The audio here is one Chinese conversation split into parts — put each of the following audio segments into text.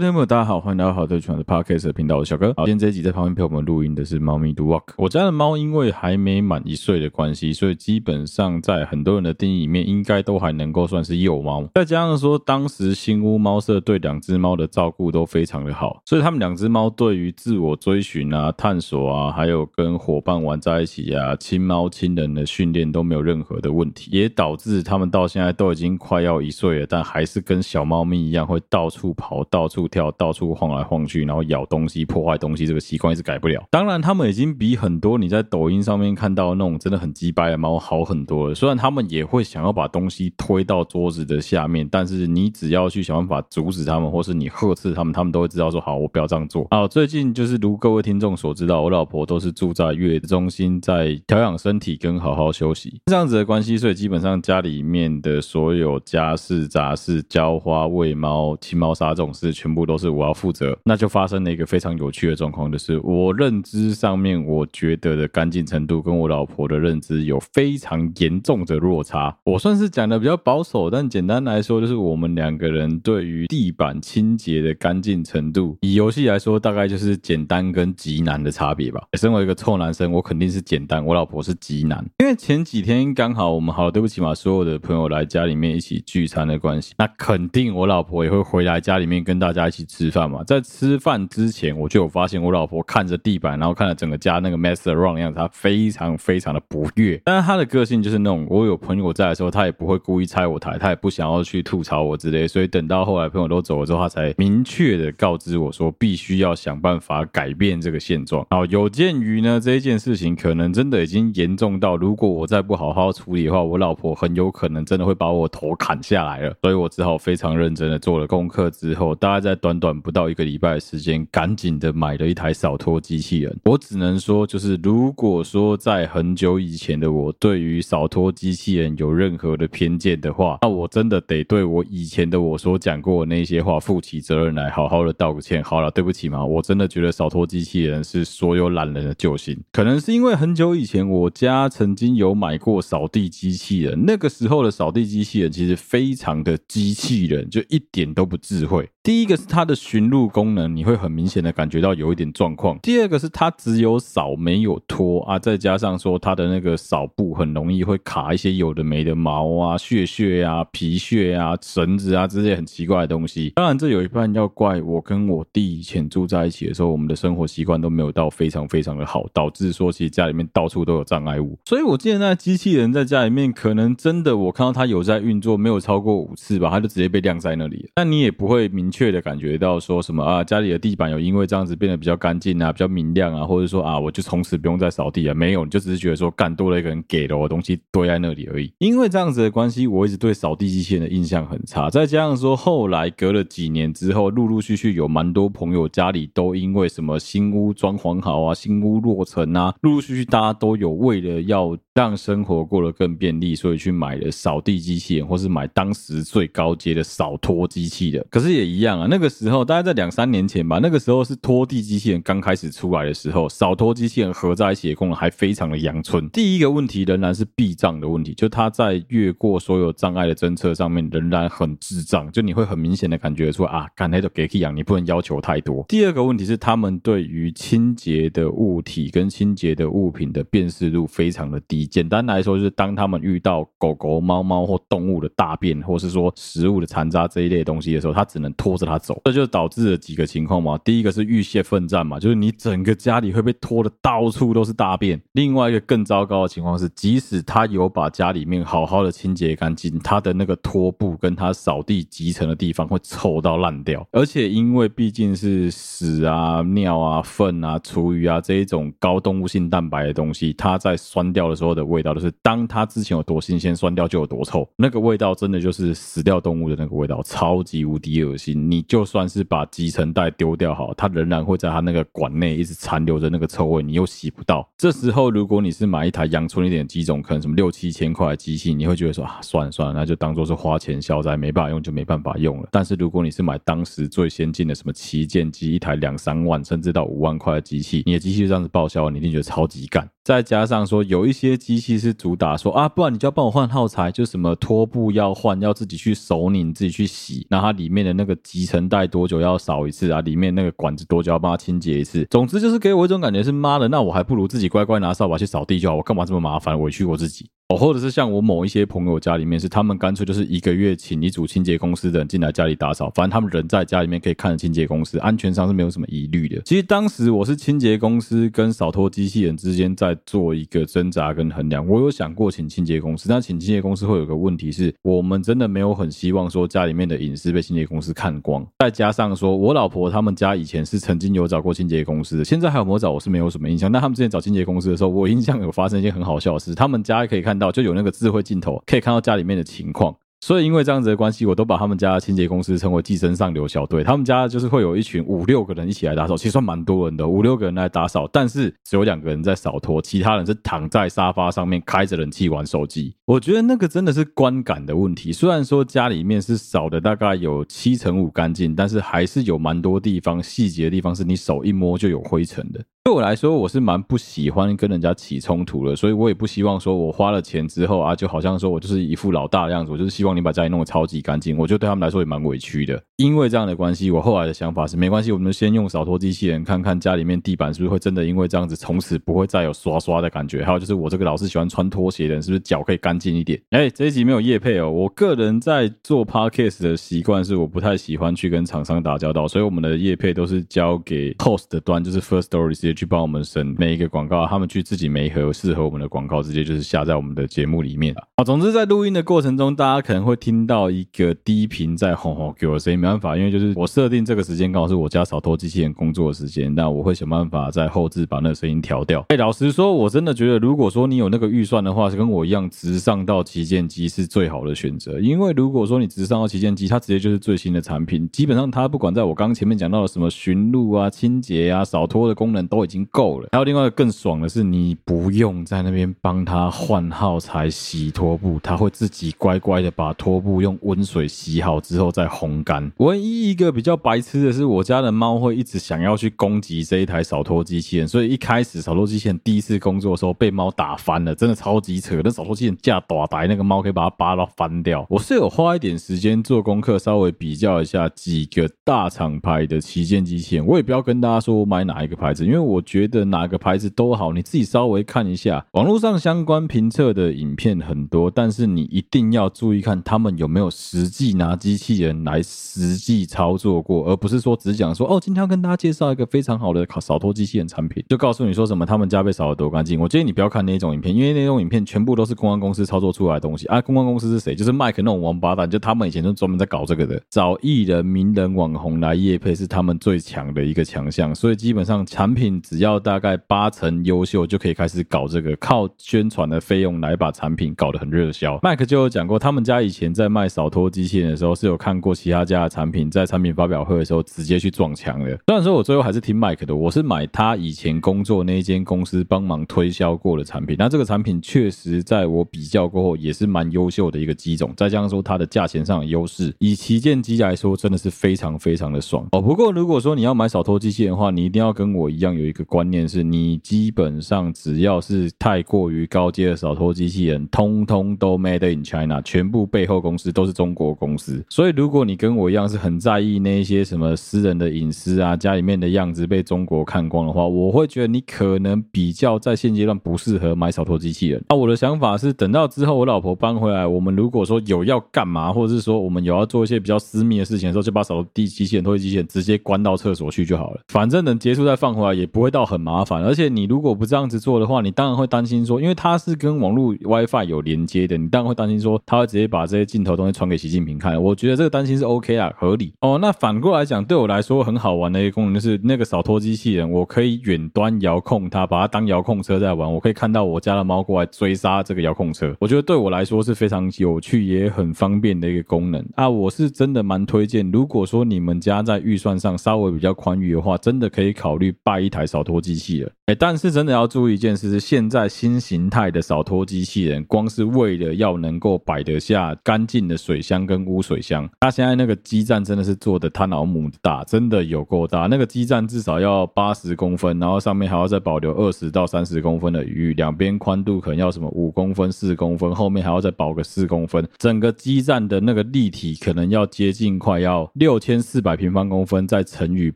位听众朋友，大家好，欢迎来到好对全的 Podcast 频道，我是小哥。好，今天这一集在旁边陪我们录音的是猫咪 Do Walk。我家的猫因为还没满一岁的关系，所以基本上在很多人的定义里面，应该都还能够算是幼猫。再加上说，当时新屋猫舍对两只猫的照顾都非常的好，所以他们两只猫对于自我追寻啊、探索啊，还有跟伙伴玩在一起啊、亲猫亲人的训练都没有任何的问题，也导致他们到现在都已经快要一岁了，但还是跟小猫咪一样会到处跑、到处。跳到处晃来晃去，然后咬东西、破坏东西，这个习惯一直改不了。当然，他们已经比很多你在抖音上面看到那种真的很鸡掰的猫好很多了。虽然他们也会想要把东西推到桌子的下面，但是你只要去想办法阻止他们，或是你呵斥他们，他们都会知道说好，我不要这样做。好，最近就是如各位听众所知道，我老婆都是住在月子中心，在调养身体跟好好休息这样子的关系，所以基本上家里面的所有家事杂事、浇花、喂猫、清猫砂这种事，全。部都是我要负责，那就发生了一个非常有趣的状况，就是我认知上面，我觉得的干净程度跟我老婆的认知有非常严重的落差。我算是讲的比较保守，但简单来说，就是我们两个人对于地板清洁的干净程度，以游戏来说，大概就是简单跟极难的差别吧。身为一个臭男生，我肯定是简单，我老婆是极难。因为前几天刚好我们好，对不起嘛，所有的朋友来家里面一起聚餐的关系，那肯定我老婆也会回来家里面跟大家。一起吃饭嘛，在吃饭之前，我就有发现我老婆看着地板，然后看着整个家那个 mess around 的样子，她非常非常的不悦。但是她的个性就是那种，我有朋友在的时候，她也不会故意拆我台，她也不想要去吐槽我之类。所以等到后来朋友都走了之后，她才明确的告知我说，必须要想办法改变这个现状。好，有鉴于呢这一件事情可能真的已经严重到，如果我再不好好处理的话，我老婆很有可能真的会把我头砍下来了。所以我只好非常认真的做了功课之后，大家在。短短不到一个礼拜的时间，赶紧的买了一台扫拖机器人。我只能说，就是如果说在很久以前的我对于扫拖机器人有任何的偏见的话，那我真的得对我以前的我所讲过的那些话负起责任来，好好的道个歉。好了，对不起嘛，我真的觉得扫拖机器人是所有懒人的救星。可能是因为很久以前我家曾经有买过扫地机器人，那个时候的扫地机器人其实非常的机器人，就一点都不智慧。第一个是它的寻路功能，你会很明显的感觉到有一点状况。第二个是它只有扫没有拖啊，再加上说它的那个扫布很容易会卡一些有的没的毛啊、屑屑啊、皮屑啊、绳子啊这些很奇怪的东西。当然，这有一半要怪我跟我弟以前住在一起的时候，我们的生活习惯都没有到非常非常的好，导致说其实家里面到处都有障碍物。所以我记得那机器人在家里面可能真的我看到它有在运作，没有超过五次吧，它就直接被晾在那里。但你也不会明。确的感觉到说什么啊，家里的地板有因为这样子变得比较干净啊，比较明亮啊，或者说啊，我就从此不用再扫地了。没有，你就只是觉得说干多了一个人给了我东西堆在那里而已。因为这样子的关系，我一直对扫地机器人的印象很差。再加上说后来隔了几年之后，陆陆续续有蛮多朋友家里都因为什么新屋装潢好啊，新屋落成啊，陆陆续续大家都有为了要让生活过得更便利，所以去买了扫地机器人，或是买当时最高阶的扫拖机器人。可是也一样啊，那个时候大概在两三年前吧，那个时候是拖地机器人刚开始出来的时候，扫拖机器人合在一起的功能还非常的阳春。第一个问题仍然是避障的问题，就它在越过所有障碍的侦测上面仍然很智障，就你会很明显的感觉出啊，刚才都给养，你不能要求太多。第二个问题是他们对于清洁的物体跟清洁的物品的辨识度非常的低。简单来说，就是当他们遇到狗狗、猫猫或动物的大便，或是说食物的残渣这一类东西的时候，它只能拖。拖着他走，这就导致了几个情况嘛。第一个是浴血奋战嘛，就是你整个家里会被拖得到处都是大便。另外一个更糟糕的情况是，即使他有把家里面好好的清洁干净，他的那个拖布跟他扫地集成的地方会臭到烂掉。而且因为毕竟是屎啊、尿啊、粪啊、厨余啊这一种高动物性蛋白的东西，它在酸掉的时候的味道，就是当它之前有多新鲜，酸掉就有多臭。那个味道真的就是死掉动物的那个味道，超级无敌恶心。你就算是把集成袋丢掉好，它仍然会在它那个管内一直残留着那个臭味，你又洗不到。这时候如果你是买一台阳春一点的机种，可能什么六七千块的机器，你会觉得说啊，算了算了，那就当做是花钱消灾，没办法用就没办法用了。但是如果你是买当时最先进的什么旗舰机，一台两三万甚至到五万块的机器，你的机器就这样子报销，你一定觉得超级干。再加上说有一些机器是主打说啊，不然你就要帮我换耗材，就什么拖布要换，要自己去手拧，自己去洗，那它里面的那个集成袋多久要扫一次啊？里面那个管子多久要帮它清洁一次？总之就是给我一种感觉是妈的，那我还不如自己乖乖拿扫把去扫地就好，我干嘛这么麻烦，委屈我自己。哦，或者是像我某一些朋友家里面，是他们干脆就是一个月请一组清洁公司的人进来家里打扫，反正他们人在家里面可以看着清洁公司，安全上是没有什么疑虑的。其实当时我是清洁公司跟扫拖机器人之间在做一个挣扎跟衡量，我有想过请清洁公司，但请清洁公司会有个问题是，我们真的没有很希望说家里面的隐私被清洁公司看光。再加上说我老婆他们家以前是曾经有找过清洁公司的，现在还有没有找我是没有什么印象。但他们之前找清洁公司的时候，我印象有发生一件很好笑的事，他们家可以看到就有那个智慧。镜头可以看到家里面的情况。所以因为这样子的关系，我都把他们家的清洁公司称为“寄生上流小队”。他们家就是会有一群五六个人一起来打扫，其实算蛮多人的，五六个人来打扫，但是只有两个人在扫拖，其他人是躺在沙发上面开着冷气玩手机。我觉得那个真的是观感的问题。虽然说家里面是扫的大概有七成五干净，但是还是有蛮多地方细节的地方是你手一摸就有灰尘的。对我来说，我是蛮不喜欢跟人家起冲突的，所以我也不希望说我花了钱之后啊，就好像说我就是一副老大的样子，我就是希望你把家里弄得超级干净，我觉得对他们来说也蛮委屈的。因为这样的关系，我后来的想法是，没关系，我们先用扫拖机器人看看家里面地板是不是会真的因为这样子，从此不会再有刷刷的感觉。还有就是我这个老是喜欢穿拖鞋的人，是不是脚可以干净一点？哎，这一集没有业配哦。我个人在做 podcast 的习惯是，我不太喜欢去跟厂商打交道，所以我们的业配都是交给 host 的端，就是 first story 时接去帮我们审每一个广告，他们去自己媒合适合我们的广告，直接就是下在我们的节目里面。啊，总之在录音的过程中，大家可能会听。到一个低频在吼吼给我声音，没办法，因为就是我设定这个时间刚好是我家扫拖机器人工作的时间，那我会想办法在后置把那个声音调掉。哎，老实说，我真的觉得，如果说你有那个预算的话，是跟我一样直上到旗舰机是最好的选择。因为如果说你直上到旗舰机，它直接就是最新的产品，基本上它不管在我刚刚前面讲到的什么寻路啊、清洁啊、扫拖的功能都已经够了。还有另外一个更爽的是，你不用在那边帮他换耗材、洗拖布，他会自己乖乖的把拖布。用温水洗好之后再烘干。唯一一个比较白痴的是，我家的猫会一直想要去攻击这一台扫拖机器人，所以一开始扫拖机器人第一次工作的时候被猫打翻了，真的超级扯。那扫拖机器人架大台，那个猫可以把它扒到翻掉。我是有花一点时间做功课，稍微比较一下几个大厂牌的旗舰机器人。我也不要跟大家说我买哪一个牌子，因为我觉得哪个牌子都好，你自己稍微看一下。网络上相关评测的影片很多，但是你一定要注意看他们。有没有实际拿机器人来实际操作过，而不是说只讲说哦，今天要跟大家介绍一个非常好的扫拖机器人产品，就告诉你说什么他们家被扫得多干净。我建议你不要看那种影片，因为那种影片全部都是公关公司操作出来的东西啊。公关公司是谁？就是麦克那种王八蛋，就他们以前就专门在搞这个的，找艺人、名人、网红来业配是他们最强的一个强项。所以基本上产品只要大概八成优秀，就可以开始搞这个，靠宣传的费用来把产品搞得很热销。麦克就有讲过，他们家以前在卖扫拖机器人的时候，是有看过其他家的产品，在产品发表会的时候直接去撞墙的。虽然说我最后还是听麦克的，我是买他以前工作那一间公司帮忙推销过的产品。那这个产品确实在我比较过后，也是蛮优秀的一个机种。再加上说它的价钱上的优势，以旗舰机来说，真的是非常非常的爽哦。不过如果说你要买扫拖机器人的话，你一定要跟我一样有一个观念是，你基本上只要是太过于高阶的扫拖机器人，通通都 made in China，全部背后公司都是中国公司。所以，如果你跟我一样是很在意那些什么私人的隐私啊，家里面的样子被中国看光的话，我会觉得你可能比较在现阶段不适合买扫拖机器人。那我的想法是，等到之后我老婆搬回来，我们如果说有要干嘛，或者是说我们有要做一些比较私密的事情的时候，就把扫拖机器人、拖地机器人直接关到厕所去就好了。反正等结束再放回来，也不会到很麻烦。而且你如果不这样子做的话，你当然会担心说，因为它是跟网络 WiFi 有连接的，你当然会担心说，它会直接把这些镜头东西传给习近平看。我觉得这个担心是 OK 啊，合理哦。那反过来讲，对我来说很好玩的一个功能就是那个扫拖机器人，我可以远端遥控它，把它当遥控车在玩。我可以看到我家的猫过来追杀这个遥控车，我觉得对我来说是非常有趣也很方便的一个功能啊。我是真的蛮推荐，如果说你们家在预算上稍微比较宽裕的话，真的可以考虑拜一台扫拖机器人。但是真的要注意一件事是，现在新形态的扫拖机器人，光是为了要能够摆得下干净的水箱跟污水箱，它现在那个基站真的是做的他老母大，真的有够大。那个基站至少要八十公分，然后上面还要再保留二十到三十公分的余，两边宽度可能要什么五公分、四公分，后面还要再保个四公分，整个基站的那个立体可能要接近快要六千四百平方公分，再乘以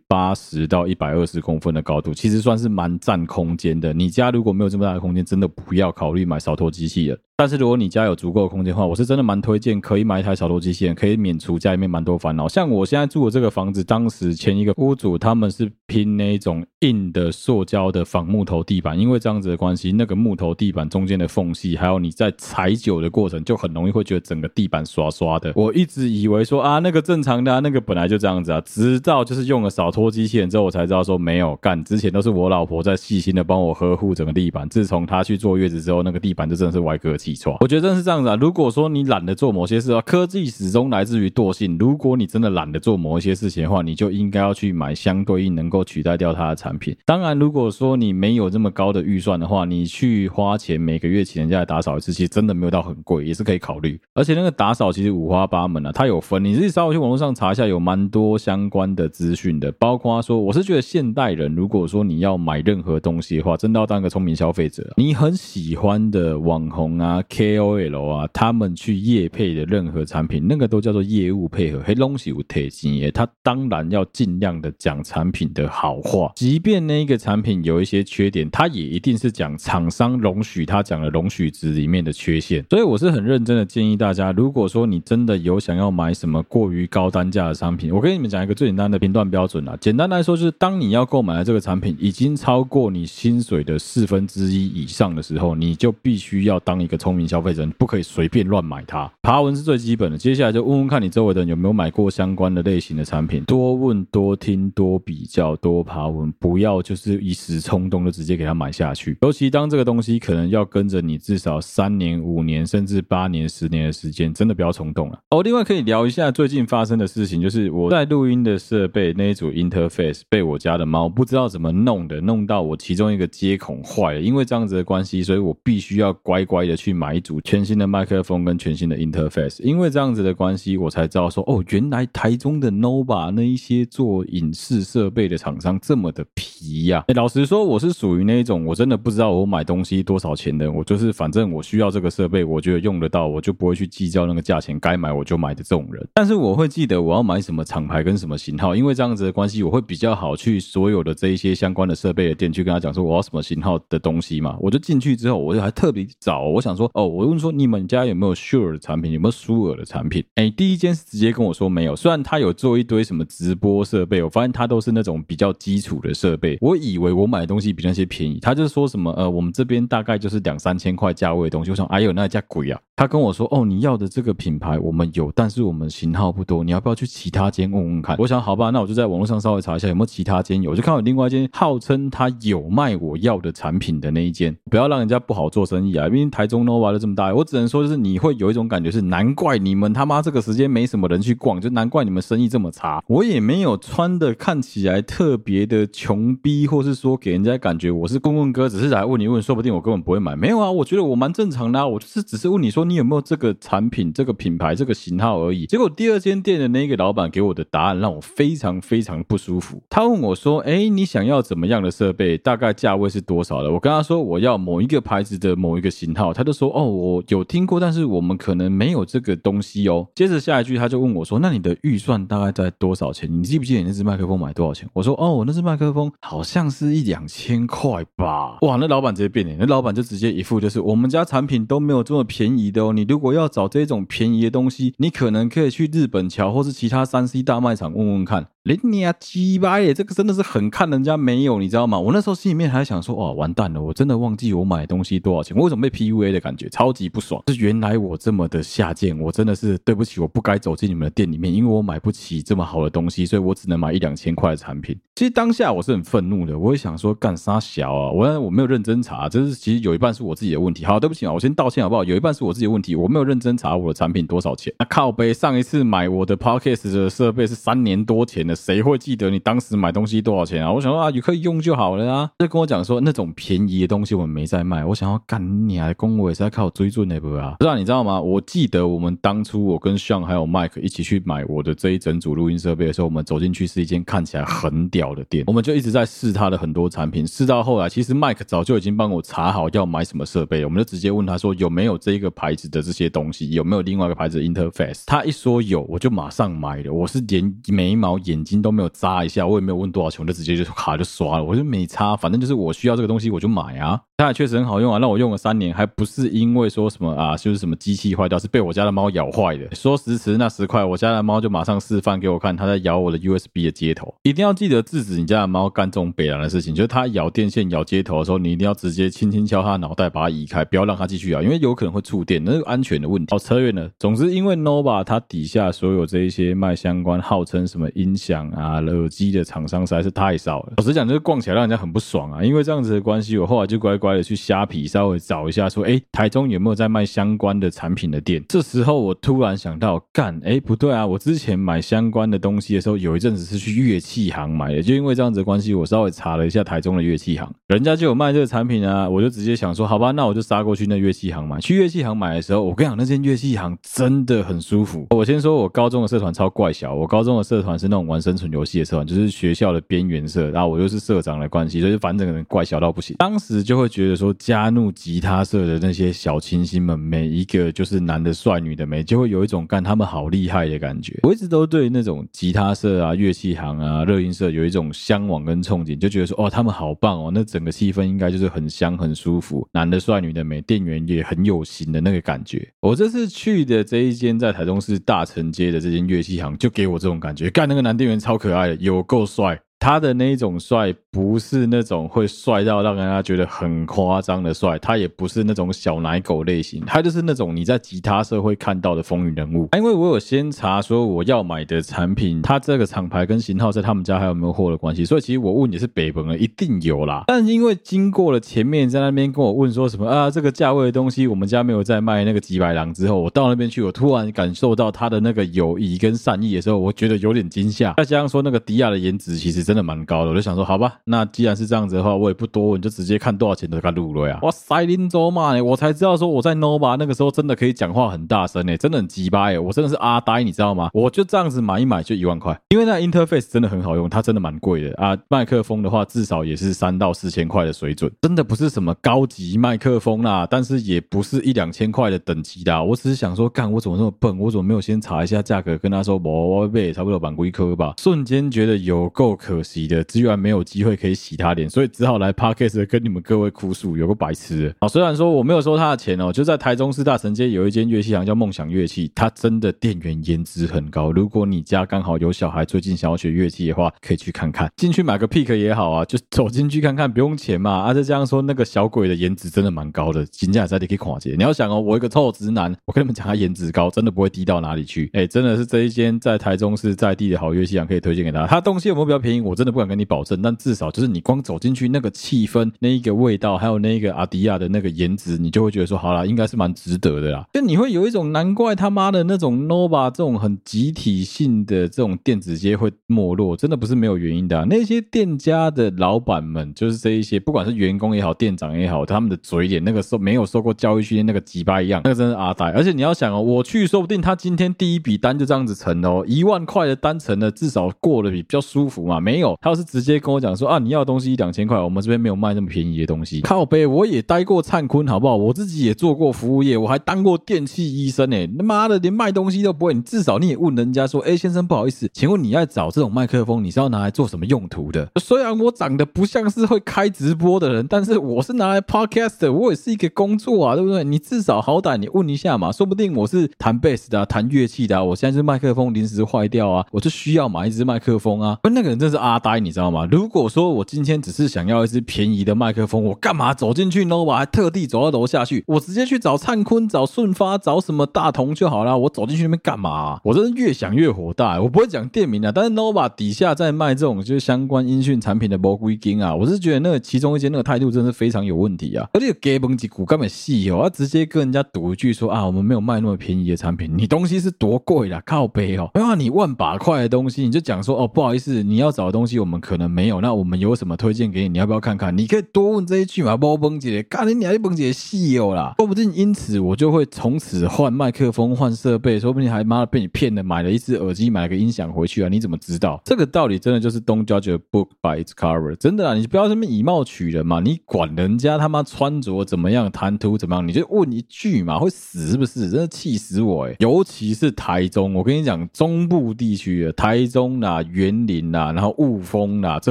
八十到一百二十公分的高度，其实算是蛮占空间的。你家如果没有这么大的空间，真的不要考虑买扫拖机器人。但是如果你家有足够的空间的话，我是真的蛮推荐可以买一台扫拖机器人，可以免除家里面蛮多烦恼。像我现在住的这个房子，当时前一个屋主他们是拼那种硬的塑胶的仿木头地板，因为这样子的关系，那个木头地板中间的缝隙，还有你在踩久的过程，就很容易会觉得整个地板刷刷的。我一直以为说啊，那个正常的啊，那个本来就这样子啊，直到就是用了扫拖机器人之后，我才知道说没有干，之前都是我老婆在细心的帮我呵护整个地板。自从她去坐月子之后，那个地板就真的是歪哥。我觉得真的是这样子啊！如果说你懒得做某些事啊，科技始终来自于惰性。如果你真的懒得做某一些事情的话，你就应该要去买相对应能够取代掉它的产品。当然，如果说你没有这么高的预算的话，你去花钱每个月请人家来打扫一次，其实真的没有到很贵，也是可以考虑。而且那个打扫其实五花八门啊，它有分，你自己稍微去网络上查一下，有蛮多相关的资讯的。包括说，我是觉得现代人如果说你要买任何东西的话，真的要当个聪明消费者。你很喜欢的网红啊，K。KOL 啊，他们去业配的任何产品，那个都叫做业务配合，黑东西有贴金耶。他当然要尽量的讲产品的好话，即便那个产品有一些缺点，他也一定是讲厂商容许他讲的容许值里面的缺陷。所以我是很认真的建议大家，如果说你真的有想要买什么过于高单价的商品，我跟你们讲一个最简单的评断标准啊。简单来说，就是当你要购买的这个产品已经超过你薪水的四分之一以上的时候，你就必须要当一个聪明消费。费者不可以随便乱买它，爬文是最基本的。接下来就问问看你周围的人有没有买过相关的类型的产品，多问、多听、多比较、多爬文，不要就是一时冲动就直接给他买下去。尤其当这个东西可能要跟着你至少三年、五年，甚至八年、十年的时间，真的不要冲动了。哦，另外可以聊一下最近发生的事情，就是我在录音的设备那一组 interface 被我家的猫不知道怎么弄的，弄到我其中一个接孔坏了。因为这样子的关系，所以我必须要乖乖的去买一组。全新的麦克风跟全新的 interface，因为这样子的关系，我才知道说哦，原来台中的 Nova 那一些做影视设备的厂商这么的皮呀、啊。哎，老实说，我是属于那一种我真的不知道我买东西多少钱的，我就是反正我需要这个设备，我觉得用得到，我就不会去计较那个价钱，该买我就买的这种人。但是我会记得我要买什么厂牌跟什么型号，因为这样子的关系，我会比较好去所有的这一些相关的设备的店去跟他讲说我要什么型号的东西嘛。我就进去之后，我就还特别找，我想说哦，我。我问说你们家有没有 Sure 的产品？有没有舒尔的产品？哎，第一间是直接跟我说没有。虽然他有做一堆什么直播设备，我发现他都是那种比较基础的设备。我以为我买的东西比那些便宜。他就说什么呃，我们这边大概就是两三千块价位的东西。我想哎呦，那家贵啊！他跟我说哦，你要的这个品牌我们有，但是我们型号不多。你要不要去其他间问问看？我想好吧，那我就在网络上稍微查一下有没有其他间有。我就看到另外一间号称他有卖我要的产品的那一间。不要让人家不好做生意啊！因为台中呢 Nova 就这么大，我只能说就是你会有一种感觉是，难怪你们他妈这个时间没什么人去逛，就难怪你们生意这么差。我也没有穿的看起来特别的穷逼，或是说给人家感觉我是棍棍哥，只是来问你问，说不定我根本不会买。没有啊，我觉得我蛮正常的啊，我就是只是问你说你有没有这个产品、这个品牌、这个型号而已。结果第二间店的那个老板给我的答案让我非常非常不舒服。他问我说：“哎，你想要怎么样的设备？大概价位是多少的？”我跟他说：“我要某一个牌子的某一个型号。”他就说：“哦，我有听过，但是我们可能没有这个东西哦。”接着下一句他就问我说：“那你的预算大概在多少钱？你记不记得你那只麦克风买多少钱？”我说：“哦，我那只麦克风好像是一两千块吧。”哇，那老板直接变脸，那老板就直接一副就是我们家产品都没有这么便宜的哦。你如果要找这种便宜的东西，你可能可以去日本桥或是其他三 C 大卖场问问看。人家鸡巴耶，这个真的是很看人家没有，你知道吗？我那时候心里面还想说，哇，完蛋了，我真的忘记我买东西多少钱，我为什么被 PUA 的感觉，超级不爽。是原来我这么的下贱，我真的是对不起，我不该走进你们的店里面，因为我买不起这么好的东西，所以我只能买一两千块的产品。其实当下我是很愤怒的，我会想说，干啥小啊？我我没有认真查，这是其实有一半是我自己的问题。好，对不起啊，我先道歉好不好？有一半是我自己的问题，我没有认真查我的产品多少钱。那靠北，上一次买我的 Podcast 的设备是三年多前的，谁会记得？你当时买东西多少钱啊？我想说啊，你可以用就好了啊。就跟我讲说那种便宜的东西我们没在卖。我想要干你啊，公我是在靠追准那波啊。不知道你知道吗？我记得我们当初我跟 Sean 还有 Mike 一起去买我的这一整组录音设备的时候，我们走进去是一间看起来很屌的店，我们就一直在试他的很多产品。试到后来，其实 Mike 早就已经帮我查好要买什么设备，我们就直接问他说有没有这一个牌子的这些东西，有没有另外一个牌子的 Interface。他一说有，我就马上买了。我是连眉毛眼睛都没有眨一下，我也没有问多少钱。我就直接就卡就刷了，我就没差，反正就是我需要这个东西我就买啊。它也确实很好用啊，那我用了三年，还不是是因为说什么啊，就是什么机器坏掉，是被我家的猫咬坏的。说时迟那时快，我家的猫就马上示范给我看，它在咬我的 USB 的接头。一定要记得制止你家的猫干这种北烂的事情，就是它咬电线、咬接头的时候，你一定要直接轻轻敲它的脑袋，把它移开，不要让它继续咬，因为有可能会触电，那是安全的问题。好，扯远了。总之，因为 Nova 它底下所有这一些卖相关、号称什么音响啊、耳机的厂商实在是太少了。老实讲，就是逛起来让人家很不爽啊。因为这样子的关系，我后来就乖乖的去虾皮。稍微找一下，说，哎，台中有没有在卖相关的产品的店？这时候我突然想到，干，哎，不对啊！我之前买相关的东西的时候，有一阵子是去乐器行买的，就因为这样子的关系，我稍微查了一下台中的乐器行，人家就有卖这个产品啊，我就直接想说，好吧，那我就杀过去那乐器行买。去乐器行买的时候，我跟你讲，那间乐器行真的很舒服。我先说我高中的社团超怪小，我高中的社团是那种玩生存游戏的社团，就是学校的边缘社，然后我又是社长的关系，所以反正可能怪小到不行。当时就会觉得说加。入吉他社的那些小清新们，每一个就是男的帅，女的美，就会有一种干他们好厉害的感觉。我一直都对那种吉他社啊、乐器行啊、热音社有一种向往跟憧憬，就觉得说哦，他们好棒哦，那整个气氛应该就是很香、很舒服，男的帅，女的美，店员也很有型的那个感觉。我这次去的这一间在台中市大成街的这间乐器行，就给我这种感觉，干那个男店员超可爱的，有够帅。他的那一种帅，不是那种会帅到让人家觉得很夸张的帅，他也不是那种小奶狗类型，他就是那种你在吉他社会看到的风云人物。因为我有先查说我要买的产品，他这个厂牌跟型号在他们家还有没有货的关系，所以其实我问你是北本的，一定有啦。但因为经过了前面在那边跟我问说什么啊，这个价位的东西我们家没有在卖那个几百郎之后，我到那边去，我突然感受到他的那个友谊跟善意的时候，我觉得有点惊吓。再加上说那个迪亚的颜值其实。真的蛮高的，我就想说，好吧，那既然是这样子的话，我也不多问，就直接看多少钱的给他录了呀。哇塞，林州嘛，我才知道说我在 Nova 那个时候真的可以讲话很大声诶，真的很鸡巴诶，我真的是阿呆，你知道吗？我就这样子买一买就一万块，因为那 Interface 真的很好用，它真的蛮贵的啊。麦克风的话，至少也是三到四千块的水准，真的不是什么高级麦克风啦，但是也不是一两千块的等级的。我只是想说，干我怎么那么笨，我怎么没有先查一下价格，跟他说我我背差不多版规科吧，瞬间觉得有够可。惜的，居然没有机会可以洗他脸，所以只好来 Podcast 跟你们各位哭诉，有个白痴。好，虽然说我没有收他的钱哦，就在台中市大成街有一间乐器行叫梦想乐器，它真的店员颜值很高。如果你家刚好有小孩，最近想要学乐器的话，可以去看看，进去买个 pick 也好啊，就走进去看看，不用钱嘛。啊，就这样说，那个小鬼的颜值真的蛮高的，金价在你可以跨界。你要想哦，我一个臭直男，我跟你们讲，他颜值高，真的不会低到哪里去。哎，真的是这一间在台中市在地的好乐器行，可以推荐给他。他东西有没有比较便宜？我真的不敢跟你保证，但至少就是你光走进去那个气氛、那一个味道，还有那个阿迪亚的那个颜值，你就会觉得说，好啦，应该是蛮值得的啦。就你会有一种难怪他妈的那种 Nova 这种很集体性的这种电子街会没落，真的不是没有原因的。那些店家的老板们，就是这一些，不管是员工也好，店长也好，他们的嘴脸，那个时候没有受过教育训练，那个鸡巴一样，那个真是阿呆。而且你要想哦，我去，说不定他今天第一笔单就这样子成哦，一万块的单成了，至少过得比较舒服嘛。没有，他要是直接跟我讲说啊，那你要的东西一两千块，我们这边没有卖那么便宜的东西。靠背，我也待过灿坤，好不好？我自己也做过服务业，我还当过电器医生呢。他妈的，连卖东西都不会，你至少你也问人家说，哎，先生，不好意思，请问你要找这种麦克风，你是要拿来做什么用途的？虽然我长得不像是会开直播的人，但是我是拿来 podcast 的，我也是一个工作啊，对不对？你至少好歹你问一下嘛，说不定我是弹贝斯的啊，弹乐器的啊，我现在是麦克风临时坏掉啊，我就需要买一支麦克风啊。那个人真是阿呆，你知道吗？如果说我今天只是想要一支便宜的麦克风，我干嘛走进去 Nova，还特地走到楼下去？我直接去找灿坤、找顺发、找什么大同就好了。我走进去那边干嘛？我真是越想越火大。我不会讲店名啊，但是 Nova 底下在卖这种就是相关音讯产品的魔鬼金啊，我是觉得那个其中一间那个态度真的是非常有问题啊。而且给本几股根本细哦，他直接跟人家赌一句说啊，我们没有卖那么便宜的产品，你东西是多贵啦，靠背哦，没有你万把块的东西，你就讲说哦，不好意思，你要找的东西我们可能没有，那我我们有什么推荐给你？你要不要看看？你可以多问这一句嘛，不崩姐，干你娘一崩姐细哦啦，说不定因此我就会从此换麦克风、换设备，说不定还妈的被你骗了，买了一只耳机，买了个音响回去啊？你怎么知道？这个道理真的就是 Don't judge a book by its cover，真的啊，你不要这么以貌取人嘛，你管人家他妈穿着怎么样，谈吐怎么样，你就问一句嘛，会死是不是？真的气死我诶，尤其是台中，我跟你讲，中部地区的台中啦、园林啦，然后雾峰啦，这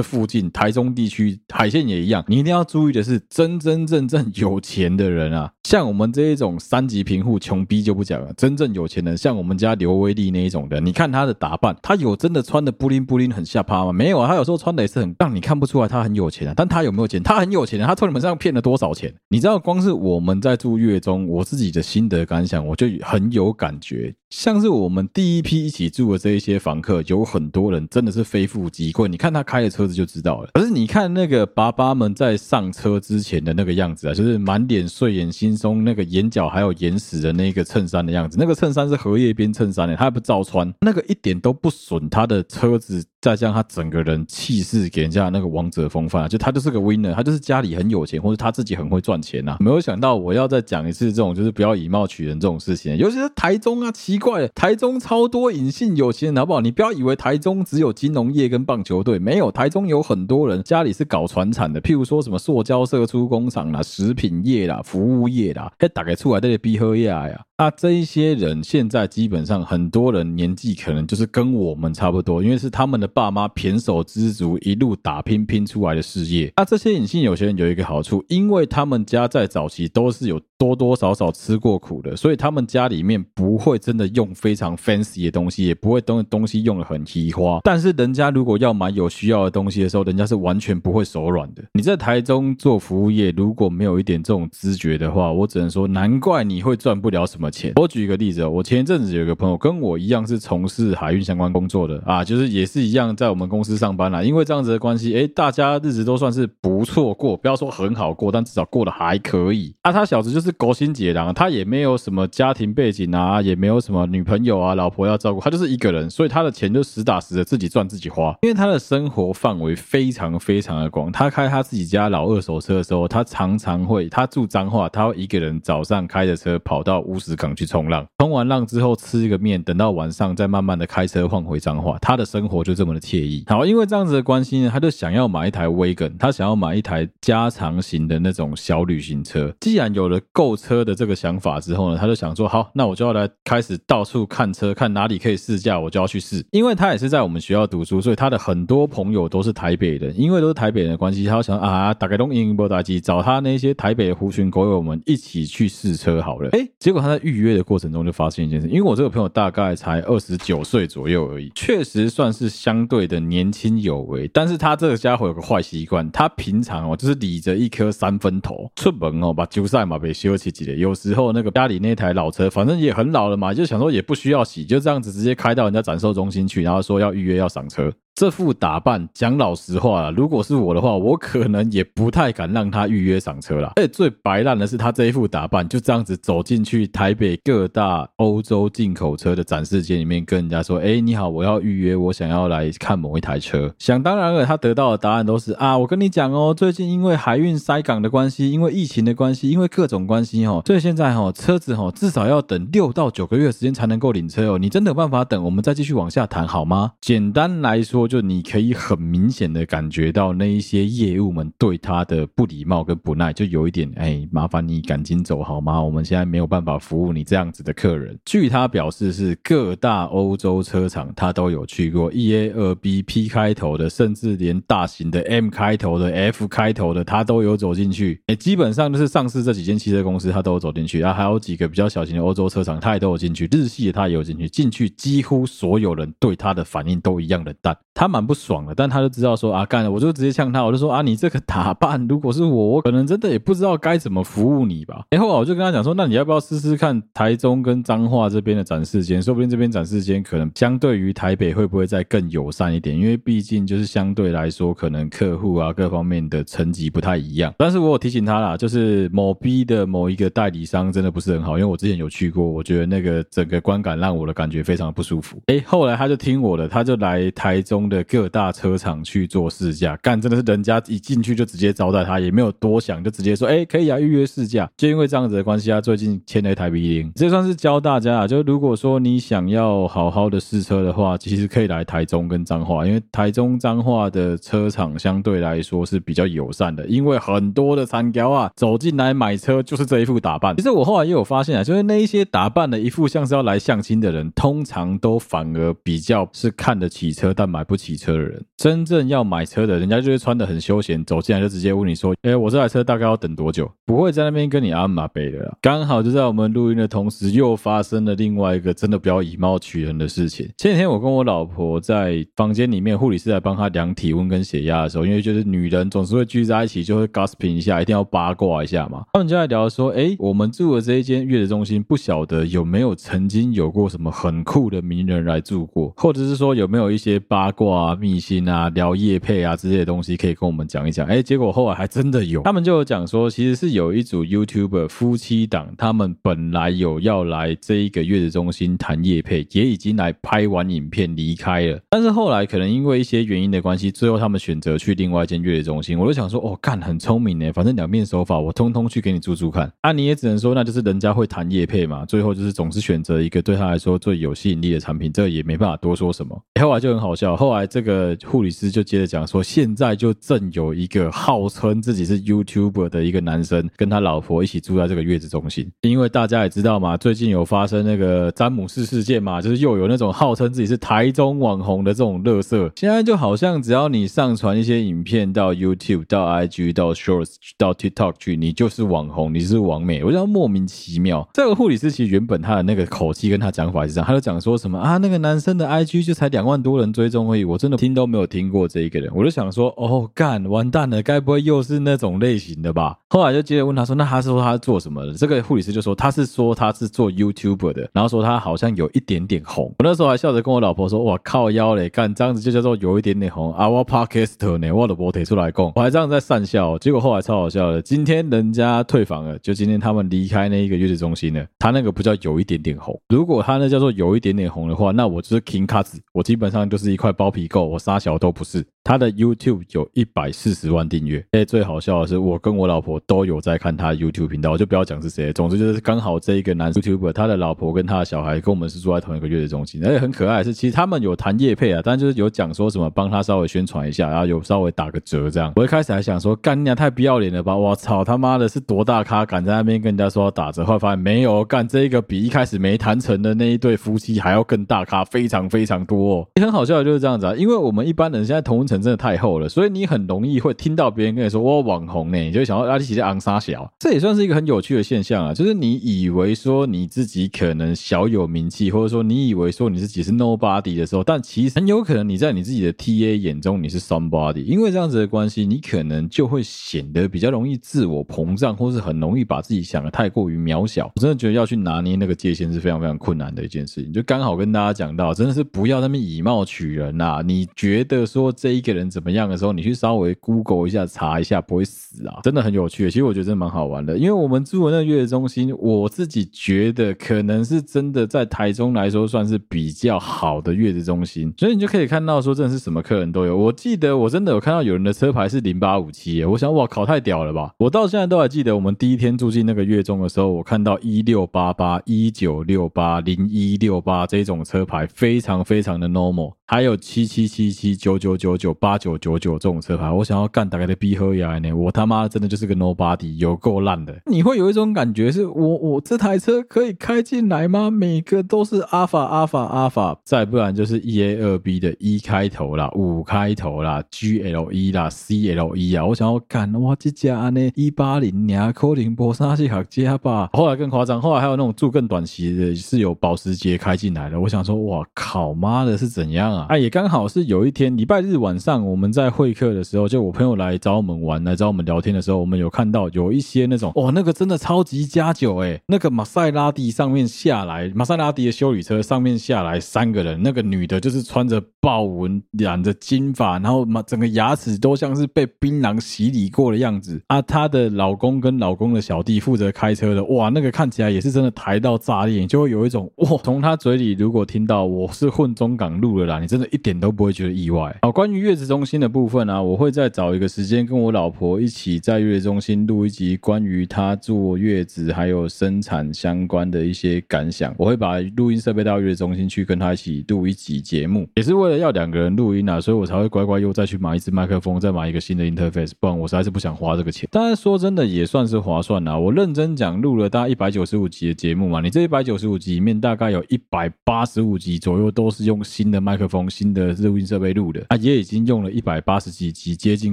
附近台中地区海线也一样，你一定要注意的是，真真正正有钱的人啊，像我们这一种三级贫户穷逼就不讲了，真正有钱人，像我们家刘威利那一种的，你看他的打扮，他有真的穿的布灵布灵很下趴吗？没有啊，他有时候穿的也是很让你看不出来他很有钱啊，但他有没有钱？他很有钱啊，他从你们身上骗了多少钱？你知道，光是我们在住月中，我自己的心得感想，我就很有感觉。像是我们第一批一起住的这一些房客，有很多人真的是非富即贵。你看他开的车子就知道了。可是你看那个爸爸们在上车之前的那个样子啊，就是满脸睡眼惺忪，那个眼角还有眼屎的那个衬衫的样子。那个衬衫是荷叶边衬衫的，他还不照穿，那个一点都不损他的车子。再加上他整个人气势给人家那个王者风范，就他就是个 winner，他就是家里很有钱，或者他自己很会赚钱呐、没有想到我要再讲一次这种就是不要以貌取人这种事情，尤其是台中啊，奇怪，台中超多隐性有钱人，好不好？你不要以为台中只有金融业跟棒球队，没有，台中有很多人家里是搞传产的，譬如说什么塑胶社出工厂啦、食品业啦、服务业啦，嘿打开出来这些逼喝呀呀。那这一些人现在基本上很多人年纪可能就是跟我们差不多，因为是他们的爸妈胼手胝足一路打拼拼出来的事业。那这些隐性有钱人有一个好处，因为他们家在早期都是有多多少少吃过苦的，所以他们家里面不会真的用非常 fancy 的东西，也不会东东西用得很奇花。但是人家如果要买有需要的东西的时候，人家是完全不会手软的。你在台中做服务业，如果没有一点这种知觉的话，我只能说难怪你会赚不了什么。钱，我举一个例子哦，我前一阵子有一个朋友跟我一样是从事海运相关工作的啊，就是也是一样在我们公司上班啦。因为这样子的关系，哎，大家日子都算是不错过，不要说很好过，但至少过得还可以。啊，他小子就是狗心解囊，他也没有什么家庭背景啊，也没有什么女朋友啊、老婆要照顾，他就是一个人，所以他的钱就实打实的自己赚自己花。因为他的生活范围非常非常的广，他开他自己家老二手车的时候，他常常会，他住彰化，他会一个人早上开着车跑到乌石。港去冲浪，冲完浪之后吃一个面，等到晚上再慢慢的开车换回彰化，他的生活就这么的惬意。好，因为这样子的关系呢，他就想要买一台 Wagon，他想要买一台加长型的那种小旅行车。既然有了购车的这个想法之后呢，他就想说，好，那我就要来开始到处看车，看哪里可以试驾，我就要去试。因为他也是在我们学校读书，所以他的很多朋友都是台北人。因为都是台北人的关系，他想啊，打开东英波打机，找他那些台北的狐群狗友们一起去试车好了。哎，结果他在。预约的过程中就发现一件事，因为我这个朋友大概才二十九岁左右而已，确实算是相对的年轻有为。但是他这个家伙有个坏习惯，他平常哦就是理着一颗三分头出门哦，把旧赛马被修起起来。有时候那个家里那台老车，反正也很老了嘛，就想说也不需要洗，就这样子直接开到人家展售中心去，然后说要预约要赏车。这副打扮，讲老实话啦，如果是我的话，我可能也不太敢让他预约上车啦。而最白烂的是，他这一副打扮就这样子走进去台北各大欧洲进口车的展示间里面，跟人家说：“哎，你好，我要预约，我想要来看某一台车。”想当然了，他得到的答案都是：“啊，我跟你讲哦，最近因为海运塞港的关系，因为疫情的关系，因为各种关系哦，所以现在哦，车子哦至少要等六到九个月时间才能够领车哦。你真的有办法等？我们再继续往下谈好吗？”简单来说，就你可以很明显的感觉到那一些业务们对他的不礼貌跟不耐，就有一点哎，麻烦你赶紧走好吗？我们现在没有办法服务你这样子的客人。据他表示，是各大欧洲车厂他都有去过，E A 二 B P 开头的，甚至连大型的 M 开头的、F 开头的，他都有走进去。哎，基本上就是上市这几间汽车公司，他都有走进去啊，还有几个比较小型的欧洲车厂，他也都有进去。日系的他也有进去，进去几乎所有人对他的反应都一样冷淡。他蛮不爽的，但他就知道说啊，干了，我就直接呛他，我就说啊，你这个打扮，如果是我，我可能真的也不知道该怎么服务你吧。然后我就跟他讲说，那你要不要试试看台中跟彰化这边的展示间，说不定这边展示间可能相对于台北会不会再更友善一点？因为毕竟就是相对来说，可能客户啊各方面的层级不太一样。但是我有提醒他啦，就是某 B 的某一个代理商真的不是很好，因为我之前有去过，我觉得那个整个观感让我的感觉非常的不舒服。哎，后来他就听我的，他就来台中的各大车厂去做试驾，干真的是人家一进去就直接招待他，也没有多想，就直接说，哎，可以啊，预约试驾。就因为这样子的关系，他最近签了一台 V0，这算是教大家啊，就如果说你想要好好的试车的话，其实可以来台中跟彰化，因为台中彰化的车厂相对来说是比较友善的，因为很多的参标啊走进来买车就是这一副打扮。其实我后来也有发现啊，就是那一些打扮的一副像是要来相亲的人，通常都反而比较是看得起车但买不不骑车。的人真正要买车的，人家就是穿得很休闲，走进来就直接问你说：“哎，我这台车大概要等多久？”不会在那边跟你阿玛贝的啦。刚好就在我们录音的同时，又发生了另外一个真的比较以貌取人的事情。前几天我跟我老婆在房间里面，护理师来帮她量体温跟血压的时候，因为就是女人总是会聚在一起，就会 gossiping 一下，一定要八卦一下嘛。他们就在聊说：“哎，我们住的这一间月子中心，不晓得有没有曾经有过什么很酷的名人来住过，或者是说有没有一些八卦啊。”秘辛啊，聊业配啊这些东西，可以跟我们讲一讲。哎，结果后来还真的有，他们就有讲说，其实是有一组 YouTuber 夫妻档，他们本来有要来这一个月子中心谈业配，也已经来拍完影片离开了。但是后来可能因为一些原因的关系，最后他们选择去另外一间月子中心。我就想说，哦，干很聪明呢，反正两面手法，我通通去给你租租看。啊，你也只能说，那就是人家会谈业配嘛。最后就是总是选择一个对他来说最有吸引力的产品，这也没办法多说什么。后来就很好笑，后来这个。护理师就接着讲说，现在就正有一个号称自己是 YouTuber 的一个男生，跟他老婆一起住在这个月子中心。因为大家也知道嘛，最近有发生那个詹姆士事件嘛，就是又有那种号称自己是台中网红的这种乐色。现在就好像只要你上传一些影片到 YouTube、到 IG、到 Shorts、到 TikTok 去，你就是网红，你是网美，我觉得莫名其妙。这个护理师其实原本他的那个口气跟他讲法是这样，他就讲说什么啊，那个男生的 IG 就才两万多人追踪而已，我真的。听都没有听过这一个人，我就想说，哦，干，完蛋了，该不会又是那种类型的吧？后来就接着问他说，那他是说他是做什么的？这个护理师就说他是说他是做 YouTuber 的，然后说他好像有一点点红。我那时候还笑着跟我老婆说，哇靠腰嘞，干这样子就叫做有一点点红啊！我 Podcast 呢，我的博提出来供，我还这样在讪笑，结果后来超好笑的。今天人家退房了，就今天他们离开那一个月子中心了，他那个不叫有一点点红，如果他那叫做有一点点红的话，那我就是 King Cut，我基本上就是一块包皮垢。我杀小都不是，他的 YouTube 有一百四十万订阅。哎，最好笑的是，我跟我老婆都有在看他 YouTube 频道，就不要讲是谁。总之就是刚好这一个男 YouTuber，他的老婆跟他的小孩跟我们是住在同一个月子中心，而且很可爱是，其实他们有谈业配啊，但就是有讲说什么帮他稍微宣传一下，然后有稍微打个折这样。我一开始还想说，干你娘太不要脸了吧！我操他妈的，是多大咖敢在那边跟人家说打折？后来发现没有，干这一个比一开始没谈成的那一对夫妻还要更大咖，非常非常多哦。也很好笑的就是这样子啊，因为我们一般人现在同温层真的太厚了，所以你很容易会听到别人跟你说我网红呢，你就会想到阿里奇在昂沙小，这也算是一个很有趣的现象啊，就是你以为说你自己可能小有名气，或者说你以为说你自己是 nobody 的时候，但其实很有可能你在你自己的 TA 眼中你是 somebody，因为这样子的关系，你可能就会显得比较容易自我膨胀，或是很容易把自己想的太过于渺小。我真的觉得要去拿捏那个界限是非常非常困难的一件事情，就刚好跟大家讲到，真的是不要那么以貌取人呐、啊。啊你觉得说这一个人怎么样的时候，你去稍微 Google 一下查一下，不会死啊，真的很有趣。其实我觉得真的蛮好玩的，因为我们住的那个月子中心，我自己觉得可能是真的在台中来说算是比较好的月子中心，所以你就可以看到说真的是什么客人都有。我记得我真的有看到有人的车牌是零八五七，我想哇靠，太屌了吧！我到现在都还记得我们第一天住进那个月中的时候，我看到一六八八、一九六八、零一六八这种车牌，非常非常的 normal。还有七七七七九九九九八九九九这种车牌，我想要干大概的逼喝呀呢！我他妈真的就是个 nobody，有够烂的。你会有一种感觉是，我我这台车可以开进来吗？每个都是阿法阿法阿法，再不然就是 E A 二 B 的 E 开头啦，五开头啦，G L E 啦，C L E 啊！我想要干哇，这家呢一八零年科林波沙西卡加吧。后来更夸张，后来还有那种住更短期的，是有保时捷开进来的。我想说，哇靠妈的，是怎样啊？啊，也刚刚好是有一天礼拜日晚上，我们在会客的时候，就我朋友来找我们玩，来找我们聊天的时候，我们有看到有一些那种，哇，那个真的超级加酒诶，那个玛赛拉蒂上面下来，玛赛拉蒂的修理车上面下来三个人，那个女的就是穿着豹纹，染着金发，然后嘛，整个牙齿都像是被槟榔洗礼过的样子啊。她的老公跟老公的小弟负责开车的，哇，那个看起来也是真的台到炸裂，就会有一种哇，从他嘴里如果听到我是混中港路的啦，你真的一。点你都不会觉得意外。好，关于月子中心的部分呢、啊，我会再找一个时间跟我老婆一起在月子中心录一集关于她坐月子还有生产相关的一些感想。我会把录音设备到月子中心去跟她一起录一集节目，也是为了要两个人录音啊，所以我才会乖乖又再去买一支麦克风，再买一个新的 interface，不然我实在是不想花这个钱。当然说真的也算是划算啊。我认真讲，录了大概一百九十五集的节目嘛，你这一百九十五集里面大概有一百八十五集左右都是用新的麦克风新。的录音设备录的啊，也已经用了一百八十几集，接近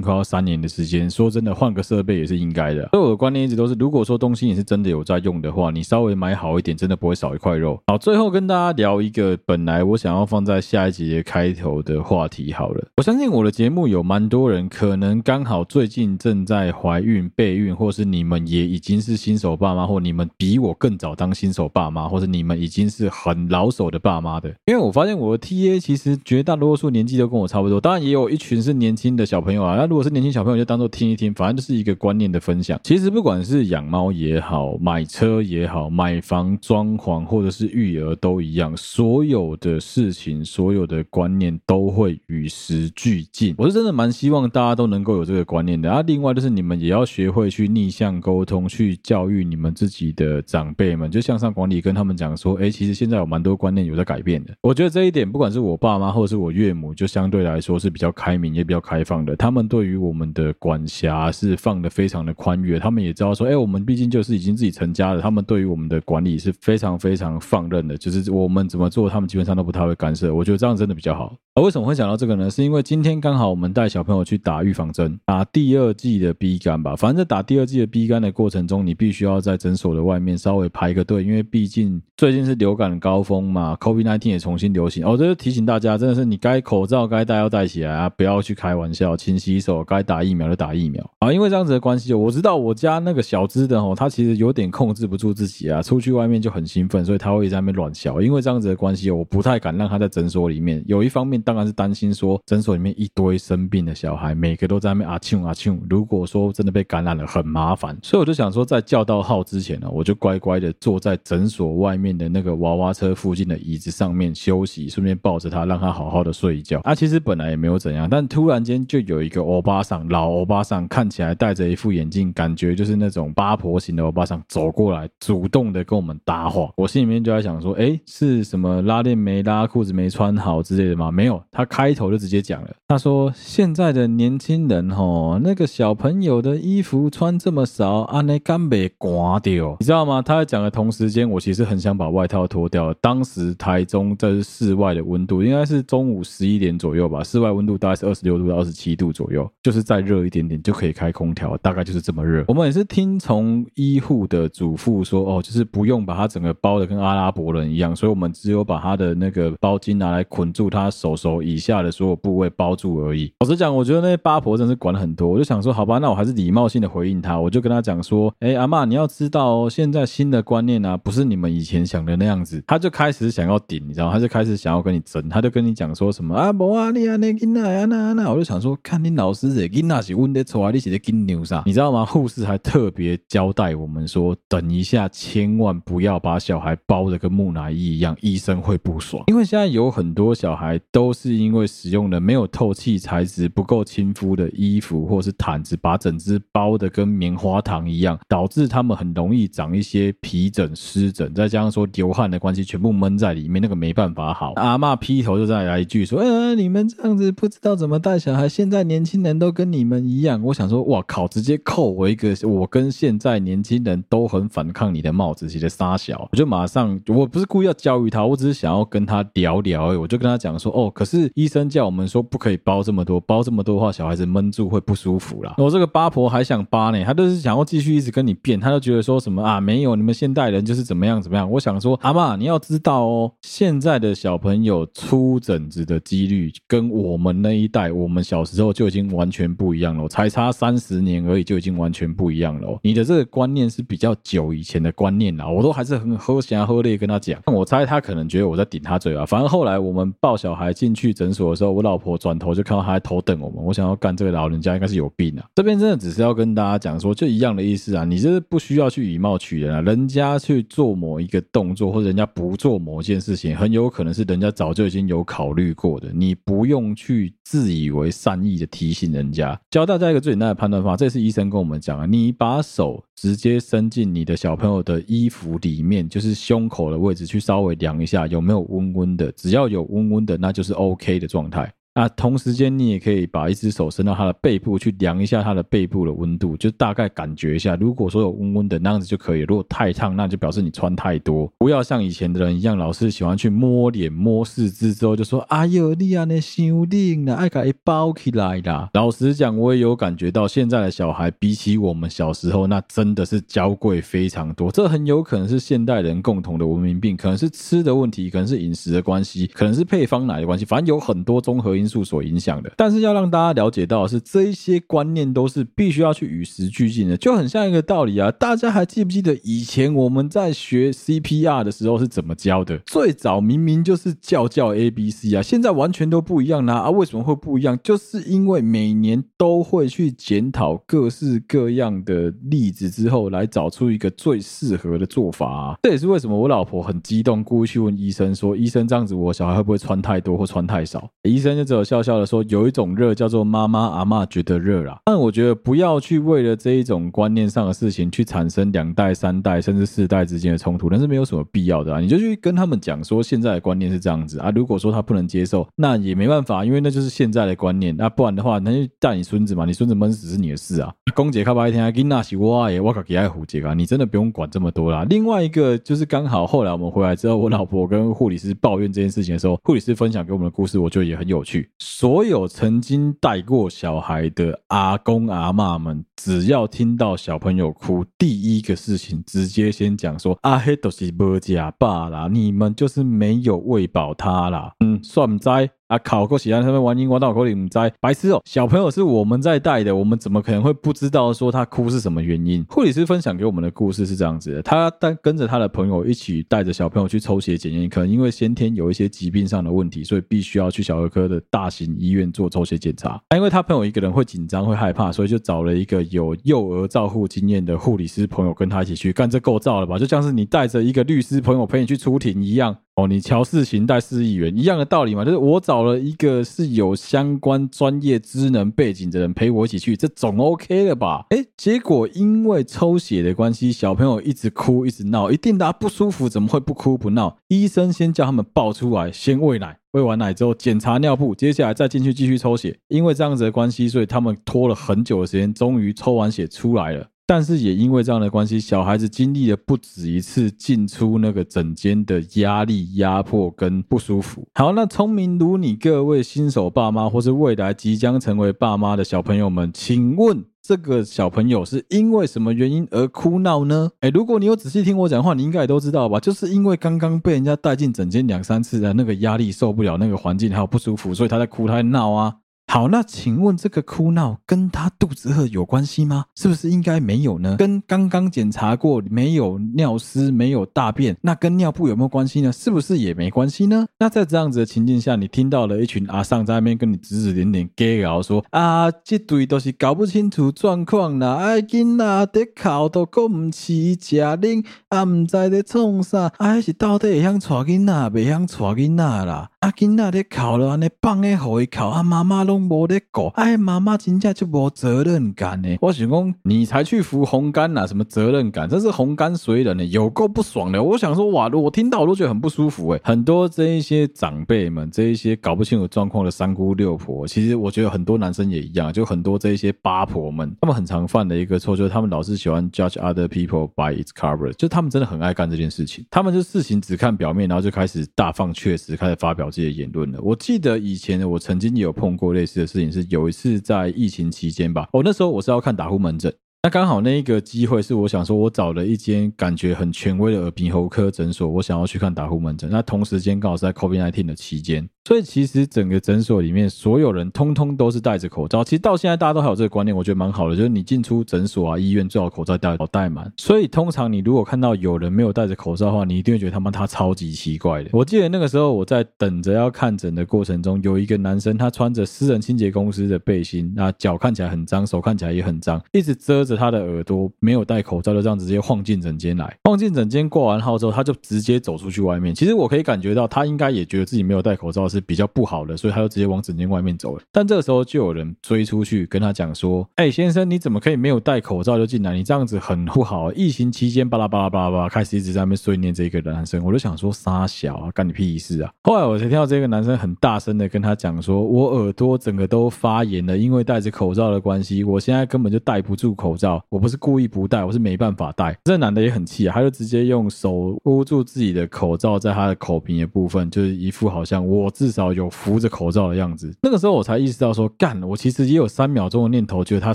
快要三年的时间。说真的，换个设备也是应该的。所以我的观念一直都是，如果说东西你是真的有在用的话，你稍微买好一点，真的不会少一块肉。好，最后跟大家聊一个本来我想要放在下一集的开头的话题好了。我相信我的节目有蛮多人可能刚好最近正在怀孕、备孕，或是你们也已经是新手爸妈，或你们比我更早当新手爸妈，或者你们已经是很老手的爸妈的。因为我发现我的 TA 其实绝。大多数年纪都跟我差不多，当然也有一群是年轻的小朋友啊。那如果是年轻小朋友，就当做听一听，反正就是一个观念的分享。其实不管是养猫也好，买车也好，买房装潢或者是育儿都一样，所有的事情，所有的观念都会与时俱进。我是真的蛮希望大家都能够有这个观念的。啊，另外就是你们也要学会去逆向沟通，去教育你们自己的长辈们，就向上管理，跟他们讲说，哎，其实现在有蛮多观念有在改变的。我觉得这一点，不管是我爸妈或者是我岳母就相对来说是比较开明，也比较开放的。他们对于我们的管辖是放得非常的宽裕。他们也知道说，哎，我们毕竟就是已经自己成家了。他们对于我们的管理是非常非常放任的，就是我们怎么做，他们基本上都不太会干涉。我觉得这样真的比较好。而为什么会想到这个呢？是因为今天刚好我们带小朋友去打预防针，打第二剂的 B 肝吧。反正在打第二剂的 B 肝的过程中，你必须要在诊所的外面稍微排个队，因为毕竟最近是流感高峰嘛，COVID-19 也重新流行。哦，这就提醒大家，真的是你该。口罩该戴要戴起来啊！不要去开玩笑，勤洗手，该打疫苗就打疫苗啊！因为这样子的关系，我知道我家那个小只的哦，他其实有点控制不住自己啊，出去外面就很兴奋，所以他会在那边乱笑。因为这样子的关系，我不太敢让他在诊所里面。有一方面当然是担心说，诊所里面一堆生病的小孩，每个都在那边啊庆啊庆，如果说真的被感染了，很麻烦。所以我就想说，在叫到号之前呢，我就乖乖的坐在诊所外面的那个娃娃车附近的椅子上面休息，顺便抱着他，让他好好的睡一觉。啊，其实本来。也没有怎样，但突然间就有一个欧巴桑，老欧巴桑，看起来戴着一副眼镜，感觉就是那种八婆型的欧巴桑，走过来，主动的跟我们搭话。我心里面就在想说，哎，是什么拉链没拉，裤子没穿好之类的吗？没有，他开头就直接讲了，他说现在的年轻人吼，那个小朋友的衣服穿这么少，安内干被刮掉，你知道吗？他在讲的同时间，我其实很想把外套脱掉。当时台中这室外的温度，应该是中午十一点左右吧。室外温度大概是二十六度到二十七度左右，就是再热一点点就可以开空调，大概就是这么热。我们也是听从医护的嘱咐说，哦，就是不用把它整个包的跟阿拉伯人一样，所以我们只有把它的那个包巾拿来捆住他手手以下的所有部位包住而已。老实讲，我觉得那八婆真是管很多，我就想说，好吧，那我还是礼貌性的回应他，我就跟他讲说，哎，阿妈，你要知道哦，现在新的观念啊，不是你们以前想的那样子。他就开始想要顶，你知道？他就开始想要跟你争，他就跟你讲说说什么啊，不啊，你啊，那囡仔啊，那那，我就想说，看你老师这囡仔是问的错啊，你是在跟牛啥？你知道吗？护士还特别交代我们说，等一下千万不要把小孩包的跟木乃伊一样，医生会不爽。因为现在有很多小孩都是因为使用了没有透气材质、不够亲肤的衣服或是毯子，把整只包的跟棉花糖一样，导致他们很容易长一些皮疹、湿疹，再加上说流汗的关系，全部闷在里面，那个没办法好。阿嬷劈头就再来句说：“呃，你们这样子不知道怎么带小孩，现在年轻人都跟你们一样。”我想说，哇靠，直接扣我一个，我跟现在年轻人都很反抗你的帽子，直接杀小，我就马上，我不是故意要教育他，我只是想要跟他聊聊，我就跟他讲说：“哦，可是医生叫我们说不可以包这么多，包这么多话，小孩子闷住会不舒服啦。”我这个八婆还想扒呢，他就是想要继续一直跟你辩，他就觉得说什么啊，没有，你们现代人就是怎么样怎么样。我想说，阿妈，你要知道哦，现在的小朋友出疹子的几率跟我们那一代，我们小时候就已经完全不一样了，才差三十年而已，就已经完全不一样了。你的这个观念是比较久以前的观念啦，我都还是很喝咸喝烈跟他讲。我猜他可能觉得我在顶他嘴啊。反正后来我们抱小孩进去诊所的时候，我老婆转头就看到他在头瞪我们，我想要干这个老人家应该是有病啊。这边真的只是要跟大家讲说，就一样的意思啊，你这是不需要去以貌取人啊，人家去做某一个动作或者人家不做某件事情，很有可能是人家早就已经有考虑过的，你不用去自以为善意的提醒人家。教大家一个最简单的判断法，这是医生跟我们讲啊，你把手直接伸进你的小朋友的衣服里面，就是胸口的位置，去稍微量一下有没有温温的，只要有温温的，那就是 OK 的状态。啊，同时间你也可以把一只手伸到他的背部去量一下他的背部的温度，就大概感觉一下。如果说有温温的那样子就可以。如果太烫，那就表示你穿太多。不要像以前的人一样，老是喜欢去摸脸、摸四肢之后就说：“哎呦，你啊，那修定了，爱给一包起来啦。”老实讲，我也有感觉到现在的小孩比起我们小时候，那真的是娇贵非常多。这很有可能是现代人共同的文明病，可能是吃的问题，可能是饮食的关系，可能是配方奶的关系，反正有很多综合因素所影响的，但是要让大家了解到的是，这一些观念都是必须要去与时俱进的，就很像一个道理啊。大家还记不记得以前我们在学 CPR 的时候是怎么教的？最早明明就是叫叫 ABC 啊，现在完全都不一样啦啊！为什么会不一样？就是因为每年都会去检讨各式各样的例子之后，来找出一个最适合的做法啊。这也是为什么我老婆很激动，故意去问医生说：“医生这样子，我小孩会不会穿太多或穿太少？”医生就只有笑笑的说：“有一种热叫做妈妈阿嬷觉得热啦。”但我觉得不要去为了这一种观念上的事情去产生两代、三代甚至四代之间的冲突，那是没有什么必要的啊！你就去跟他们讲说现在的观念是这样子啊。如果说他不能接受，那也没办法，因为那就是现在的观念。那不然的话，那就带你孙子嘛，你孙子闷死是你的事啊。公姐开白天啊，跟那是我耶我可给爱胡姐啊，你真的不用管这么多啦。另外一个就是刚好后来我们回来之后，我老婆跟护理师抱怨这件事情的时候，护理师分享给我们的故事，我觉得也很有趣。所有曾经带过小孩的阿公阿嬷们，只要听到小朋友哭，第一个事情直接先讲说：“阿黑都是没吃饱啦，你们就是没有喂饱他啦。”嗯，算在。啊，考过其他他们玩英国道口里唔在白痴哦，小朋友是我们在带的，我们怎么可能会不知道说他哭是什么原因？护理师分享给我们的故事是这样子的：他带跟着他的朋友一起带着小朋友去抽血检验，可能因为先天有一些疾病上的问题，所以必须要去小儿科的大型医院做抽血检查。啊，因为他朋友一个人会紧张会害怕，所以就找了一个有幼儿照护经验的护理师朋友跟他一起去干，这够造了吧？就像是你带着一个律师朋友陪你去出庭一样。哦，你乔事情带市议员一样的道理嘛，就是我找了一个是有相关专业职能背景的人陪我一起去，这总 OK 了吧？哎，结果因为抽血的关系，小朋友一直哭一直闹，一定他不舒服，怎么会不哭不闹？医生先叫他们抱出来，先喂奶。喂完奶之后检查尿布，接下来再进去继续抽血。因为这样子的关系，所以他们拖了很久的时间，终于抽完血出来了。但是也因为这样的关系，小孩子经历了不止一次进出那个诊间的压力、压迫跟不舒服。好，那聪明如你各位新手爸妈，或是未来即将成为爸妈的小朋友们，请问这个小朋友是因为什么原因而哭闹呢？哎，如果你有仔细听我讲话，你应该也都知道吧？就是因为刚刚被人家带进诊间两三次的那个压力受不了，那个环境还有不舒服，所以他在哭，他在闹啊。好，那请问这个哭闹跟他肚子饿有关系吗？是不是应该没有呢？跟刚刚检查过没有尿丝、没有大便，那跟尿布有没有关系呢？是不是也没关系呢？那在这样子的情境下，你听到了一群阿上在那边跟你指指点点，给聊说啊，这对都是搞不清楚状况啦，哎，囡仔在哭都讲唔起家玲，啊，唔知在创啥，啊，是到底会想带囡仔，未想带囡仔啦？啊，囡仔在哭了，安尼放诶，互伊哭，啊，妈妈拢。无得搞，哎，妈妈真正就无责任感呢。我想讲，你才去扶红杆呐？什么责任感？这是红干水人呢，有够不爽的。我想说，哇，我听到我都觉得很不舒服哎。很多这一些长辈们，这一些搞不清楚状况的三姑六婆，其实我觉得很多男生也一样，就很多这一些八婆们，他们很常犯的一个错，就是他们老是喜欢 judge other people by its cover，就他们真的很爱干这件事情。他们就事情只看表面，然后就开始大放厥词，开始发表这些言论了。我记得以前，我曾经有碰过类似。的事情是有一次在疫情期间吧，哦，那时候我是要看打呼门诊，那刚好那一个机会是我想说，我找了一间感觉很权威的耳鼻喉科诊所，我想要去看打呼门诊，那同时间刚好是在 COVID-19 的期间。所以其实整个诊所里面所有人通通都是戴着口罩。其实到现在大家都还有这个观念，我觉得蛮好的，就是你进出诊所啊、医院最好口罩戴好戴满。所以通常你如果看到有人没有戴着口罩的话，你一定会觉得他妈他超级奇怪的。我记得那个时候我在等着要看诊的过程中，有一个男生他穿着私人清洁公司的背心，那脚看起来很脏，手看起来也很脏，一直遮着他的耳朵，没有戴口罩，就这样直接晃进诊间来。晃进诊间挂完号之后，他就直接走出去外面。其实我可以感觉到他应该也觉得自己没有戴口罩。是比较不好的，所以他就直接往诊间外面走了。但这个时候就有人追出去跟他讲说：“哎，先生，你怎么可以没有戴口罩就进来？你这样子很不好。疫情期间，巴拉巴拉巴拉巴拉，开始一直在那边碎念这个男生。我就想说，傻小啊，干你屁事啊！后来我才听到这个男生很大声的跟他讲说：我耳朵整个都发炎了，因为戴着口罩的关系，我现在根本就戴不住口罩。我不是故意不戴，我是没办法戴。这男的也很气啊，他就直接用手捂住自己的口罩，在他的口鼻的部分，就是一副好像我至少有扶。着口罩的样子，那个时候我才意识到说，干，我其实也有三秒钟的念头，觉得他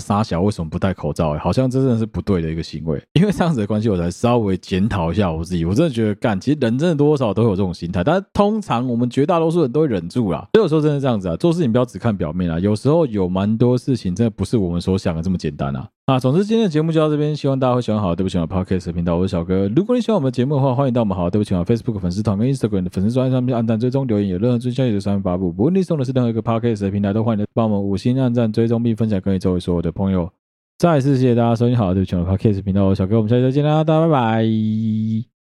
杀小为什么不戴口罩？哎，好像真的是不对的一个行为。因为这样子的关系，我才稍微检讨一下我自己。我真的觉得，干，其实人真的多少少都有这种心态，但通常我们绝大多数人都会忍住啦。所以有时候真的这样子啊，做事情不要只看表面啊，有时候有蛮多事情真的不是我们所想的这么简单啊。啊，总之今天的节目就到这边，希望大家会喜欢。好，对不起，我 Podcast 频道，我是小哥。如果你喜欢我们的节目的话，欢迎到我们好，对不起，我 Facebook 粉丝团跟 Instagram 的粉丝专页上面按赞、追踪、留言，有任何追加也就上面发布。不论你送的是任何一个 Podcast 平台，都欢迎你帮我们五星按赞、追踪并分享给你周围所有的朋友。再次谢谢大家收听，好，对不起，我 Podcast 频道，我是小哥，我们下期再见啦，大家拜拜。